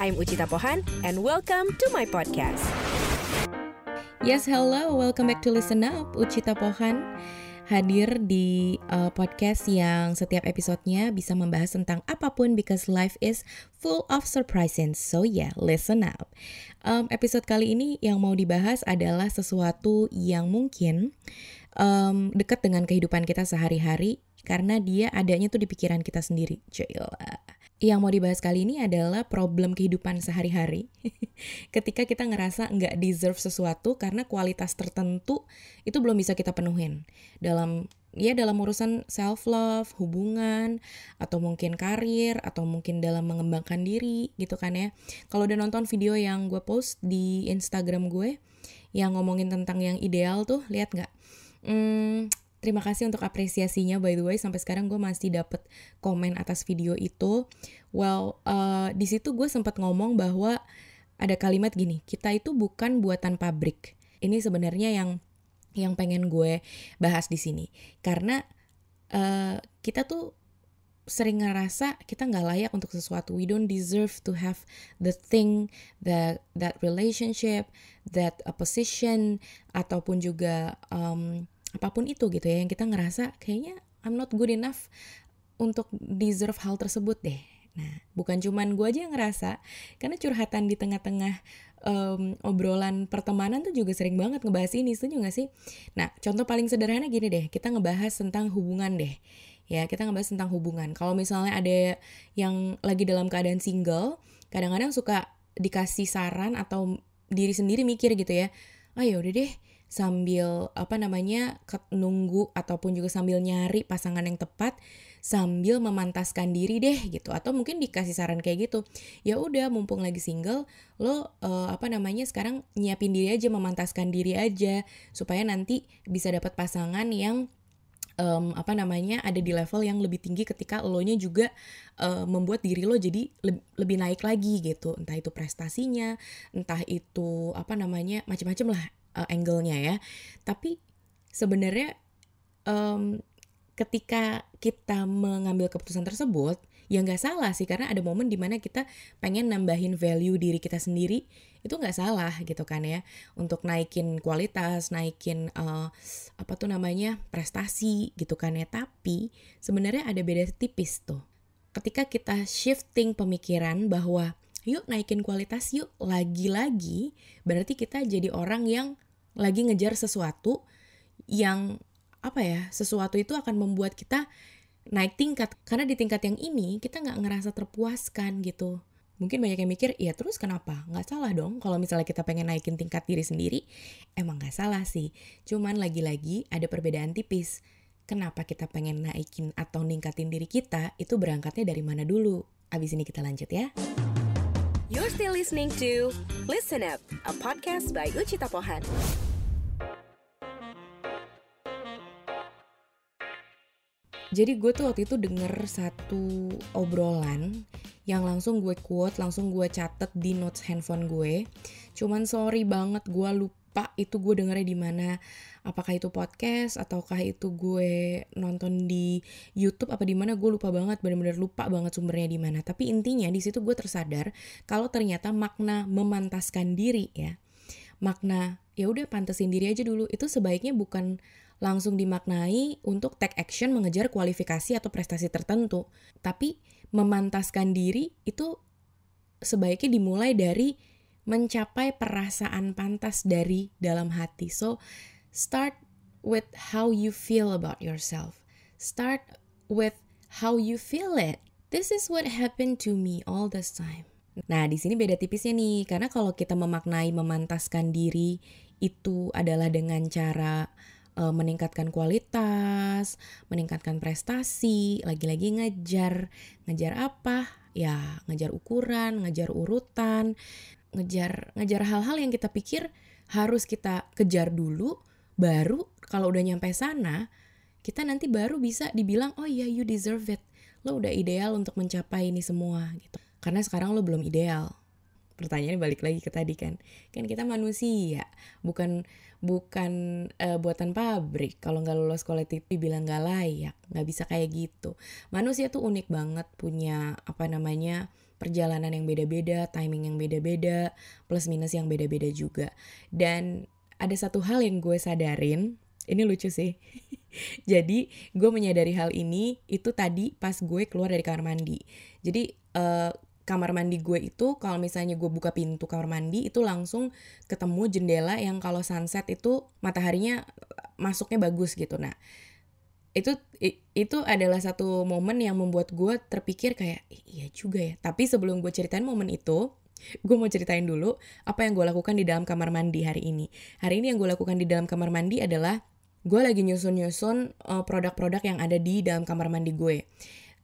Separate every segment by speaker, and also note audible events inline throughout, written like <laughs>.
Speaker 1: I'm Uchita Pohan, and welcome to my podcast.
Speaker 2: Yes, hello. Welcome back to Listen Up. Uchita Pohan hadir di uh, podcast yang setiap episodenya bisa membahas tentang apa pun because life is full of surprises. So yeah, listen up. Um, episode kali ini yang mau dibahas adalah sesuatu yang mungkin um, dekat dengan kehidupan kita sehari-hari karena dia adanya tuh di pikiran kita sendiri. Cila yang mau dibahas kali ini adalah problem kehidupan sehari-hari. <laughs> Ketika kita ngerasa nggak deserve sesuatu karena kualitas tertentu itu belum bisa kita penuhin dalam ya dalam urusan self love, hubungan, atau mungkin karir, atau mungkin dalam mengembangkan diri gitu kan ya. Kalau udah nonton video yang gue post di Instagram gue yang ngomongin tentang yang ideal tuh, lihat nggak? Hmm, Terima kasih untuk apresiasinya by the way sampai sekarang gue masih dapet komen atas video itu. Well, uh, di situ gue sempat ngomong bahwa ada kalimat gini, kita itu bukan buatan pabrik. Ini sebenarnya yang yang pengen gue bahas di sini karena uh, kita tuh sering ngerasa kita nggak layak untuk sesuatu. We don't deserve to have the thing, that that relationship, that a position ataupun juga um, apa pun itu gitu ya yang kita ngerasa kayaknya I'm not good enough untuk deserve hal tersebut deh. Nah, bukan cuman gue aja yang ngerasa, karena curhatan di tengah-tengah um, obrolan pertemanan tuh juga sering banget ngebahas ini, setuju gak sih? Nah, contoh paling sederhana gini deh, kita ngebahas tentang hubungan deh. Ya, kita ngebahas tentang hubungan. Kalau misalnya ada yang lagi dalam keadaan single, kadang-kadang suka dikasih saran atau diri sendiri mikir gitu ya, ah ya udah deh, sambil apa namanya nunggu ataupun juga sambil nyari pasangan yang tepat sambil memantaskan diri deh gitu. Atau mungkin dikasih saran kayak gitu ya udah mumpung lagi single lo uh, apa namanya sekarang nyiapin diri aja memantaskan diri aja supaya nanti bisa dapat pasangan yang um, apa namanya ada di level yang lebih tinggi ketika lo nya juga uh, membuat diri lo jadi le lebih naik lagi gitu. Entah itu prestasinya entah itu apa namanya macam-macam lah uh, angle-nya ya. Tapi sebenarnya um, ketika kita mengambil keputusan tersebut, ya nggak salah sih karena ada momen di mana kita pengen nambahin value diri kita sendiri itu nggak salah gitu kan ya untuk naikin kualitas, naikin uh, apa tuh namanya prestasi gitu kan ya. Tapi sebenarnya ada beda tipis tuh. Ketika kita shifting pemikiran bahwa yuk naikin kualitas yuk. Lagi-lagi berarti kita jadi orang yang lagi ngejar sesuatu yang apa ya sesuatu itu akan membuat kita naik tingkat. Karena di tingkat yang ini kita nggak ngerasa terpuaskan gitu. Mungkin banyak yang mikir ya terus kenapa? Nggak salah dong. Kalau misalnya kita pengen naikin tingkat diri sendiri emang nggak salah sih. Cuman lagi-lagi ada perbedaan tipis. Kenapa kita pengen naikin atau ningkatin diri kita itu berangkatnya dari mana dulu? Abis ini kita lanjut ya
Speaker 1: You're still listening to Listen Up, a podcast by Uchita Pohan.
Speaker 2: Jadi gue tuh waktu itu denger satu obrolan yang langsung gue quote, langsung gue catet di notes handphone gue. Cuman sorry banget gue lupa lupa itu gue dengernya di mana apakah itu podcast ataukah itu gue nonton di YouTube apa di mana gue lupa banget bener-bener lupa banget sumbernya di mana. Tapi intinya di situ gue tersadar kalau ternyata makna memantaskan diri ya. Makna ya udah pantesin diri aja dulu. Itu sebaiknya bukan langsung dimaknai untuk take action mengejar kualifikasi atau prestasi tertentu. Tapi memantaskan diri itu sebaiknya dimulai dari mencapai perasaan pantas dari dalam hati. So, start with how you feel about yourself. Start with how you feel it. This is what happened to me all this time. Nah, di sini beda tipisnya nih, karena kalau kita memaknai memantaskan diri itu adalah dengan cara uh, meningkatkan kualitas, meningkatkan prestasi, lagi-lagi ngejar, ngejar apa? Ya, ngejar ukuran, ngejar urutan, ngejar ngejar hal-hal yang kita pikir harus kita kejar dulu baru kalau udah nyampe sana kita nanti baru bisa dibilang oh iya you deserve it. Lo udah ideal untuk mencapai ini semua gitu. Karena sekarang lo belum ideal pertanyaannya balik lagi ke tadi kan kan kita manusia bukan bukan uh, buatan pabrik kalau nggak lulus sekolah TV bilang nggak layak nggak bisa kayak gitu manusia tuh unik banget punya apa namanya perjalanan yang beda-beda, timing yang beda-beda, plus minus yang beda-beda juga. Dan ada satu hal yang gue sadarin, ini lucu sih. <laughs> Jadi gue menyadari hal ini itu tadi pas gue keluar dari kamar mandi. Jadi uh, kamar mandi gue itu kalau misalnya gue buka pintu kamar mandi itu langsung ketemu jendela yang kalau sunset itu mataharinya masuknya bagus gitu. Nah, itu itu adalah satu momen yang membuat gue terpikir kayak iya juga ya. Tapi sebelum gue ceritain momen itu <laughs> gue mau ceritain dulu apa yang gue lakukan di dalam kamar mandi hari ini. Hari ini yang gue lakukan di dalam kamar mandi adalah gue lagi nyusun-nyusun uh, produk-produk yang ada di dalam kamar mandi gue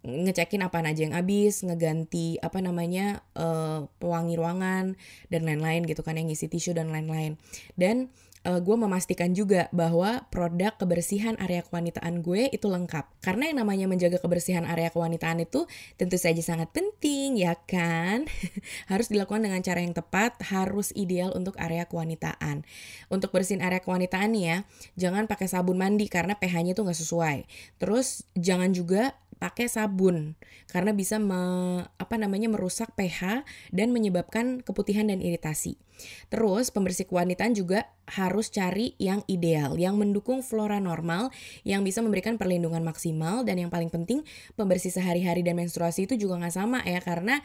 Speaker 2: ngecekin apa aja yang habis, ngeganti apa namanya uh, pewangi ruangan dan lain-lain gitu kan yang ngisi tisu dan lain-lain. Dan uh, gue memastikan juga bahwa produk kebersihan area kewanitaan gue itu lengkap. Karena yang namanya menjaga kebersihan area kewanitaan itu tentu saja sangat penting, ya kan? <laughs> harus dilakukan dengan cara yang tepat, harus ideal untuk area kewanitaan. Untuk bersihin area kewanitaan nih ya, jangan pakai sabun mandi karena pH-nya tuh nggak sesuai. Terus jangan juga pakai sabun karena bisa me, apa namanya merusak pH dan menyebabkan keputihan dan iritasi. Terus pembersih kewanitaan juga harus cari yang ideal, yang mendukung flora normal, yang bisa memberikan perlindungan maksimal dan yang paling penting pembersih sehari-hari dan menstruasi itu juga nggak sama ya karena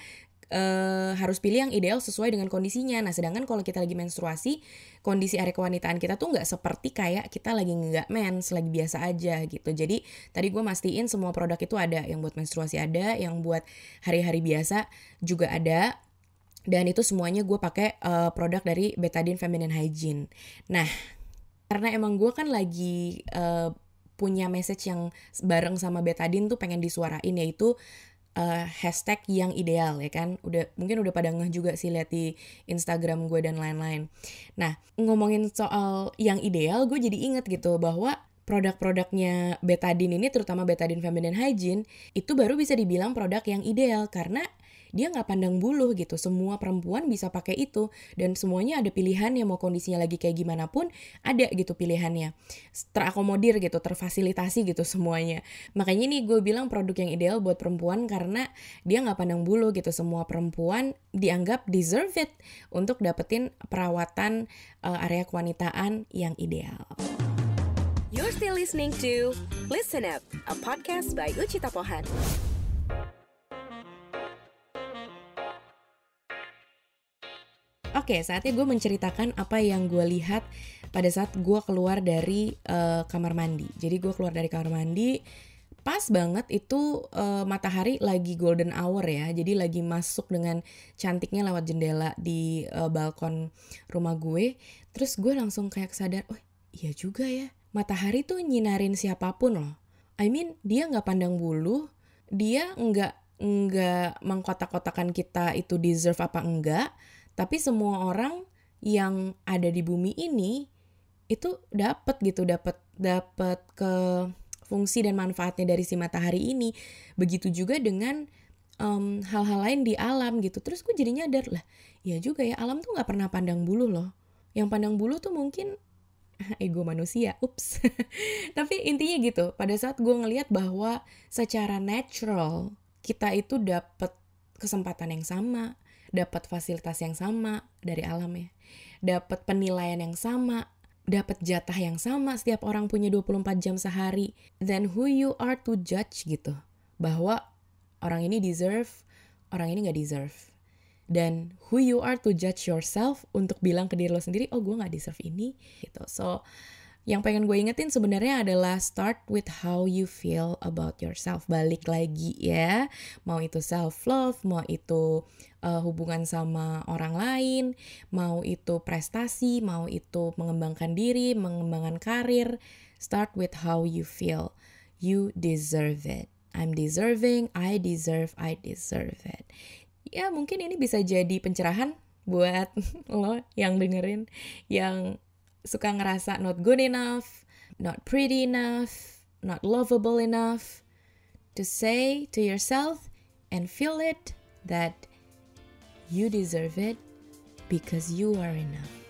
Speaker 2: uh, harus pilih yang ideal sesuai dengan kondisinya. Nah, sedangkan kalau kita lagi menstruasi, kondisi area kewanitaan kita tuh nggak seperti kayak kita lagi nggak mens, lagi biasa aja gitu. Jadi tadi gue mastiin semua produk itu ada, yang buat menstruasi ada, yang buat hari-hari biasa juga ada. Dan itu semuanya gue pakai uh, produk dari Betadine Feminine Hygiene. Nah, karena emang gue kan lagi uh, punya message yang bareng sama Betadine tuh pengen disuarain yaitu uh, hashtag yang ideal ya kan? Udah mungkin udah pada ngeh juga sih lihat di Instagram gue dan lain-lain. Nah ngomongin soal yang ideal gue jadi inget gitu bahwa produk-produknya betadine ini terutama betadine feminine hygiene itu baru bisa dibilang produk yang ideal. Karena dia nggak pandang buluh gitu. Semua perempuan bisa pakai itu. Dan semuanya ada pilihan yang mau kondisinya lagi kayak gimana pun ada gitu pilihannya. Terakomodir gitu terfasilitasi gitu semuanya. Makanya ini gue bilang produk yang ideal buat perempuan karena dia nggak pandang bulu gitu. Semua perempuan dianggap deserve it untuk dapetin perawatan uh, area kewanitaan yang ideal.
Speaker 1: You're still listening to Listen Up, a podcast by Uchita Pohan.
Speaker 2: Oke, okay, saatnya gue menceritakan apa yang gue lihat pada saat gue keluar dari uh, kamar mandi. Jadi gue keluar dari kamar mandi, pas banget itu uh, matahari lagi golden hour ya. Jadi lagi masuk dengan cantiknya lewat jendela di uh, balkon rumah gue. Terus gue langsung kayak sadar, oh iya juga ya. Matahari tuh nyinarin siapa pun loh. I mean, dia nggak pandang bulu, dia nggak nggak mengkotak-kotakan kita itu deserve apa enggak tapi semua orang yang ada di bumi ini itu dapat gitu dapat dapat ke fungsi dan manfaatnya dari si matahari ini. Begitu juga dengan hal-hal um, lain di alam gitu. Terus gue jadinya nyadar lah ya juga ya alam tuh nggak pernah pandang bulu loh. Yang pandang bulu tuh mungkin <laughs> ego manusia ups. <laughs> Tapi intinya gitu pada saat gue ngelihat bahwa secara natural kita itu dapat kesempatan yang sama dapat fasilitas yang sama dari alam ya. Dapat penilaian yang sama, dapat jatah yang sama, setiap orang punya 24 jam sehari. Then who you are to judge gitu. Bahwa orang ini deserve, orang ini nggak deserve. Dan who you are to judge yourself untuk bilang ke diri lo sendiri, oh gue nggak deserve ini gitu. So yang pengen gue ingetin sebenarnya adalah start with how you feel about yourself. Balik lagi ya, mau itu self love, mau itu uh, hubungan sama orang lain, mau itu prestasi, mau itu mengembangkan diri, mengembangkan karir. Start with how you feel. You deserve it. I'm deserving, I deserve, I deserve it. Ya mungkin ini bisa jadi pencerahan buat <laughs> lo yang dengerin, yang suka ngerasa not good enough, not pretty enough, not lovable enough, to say to yourself and feel it that you deserve it because you are enough.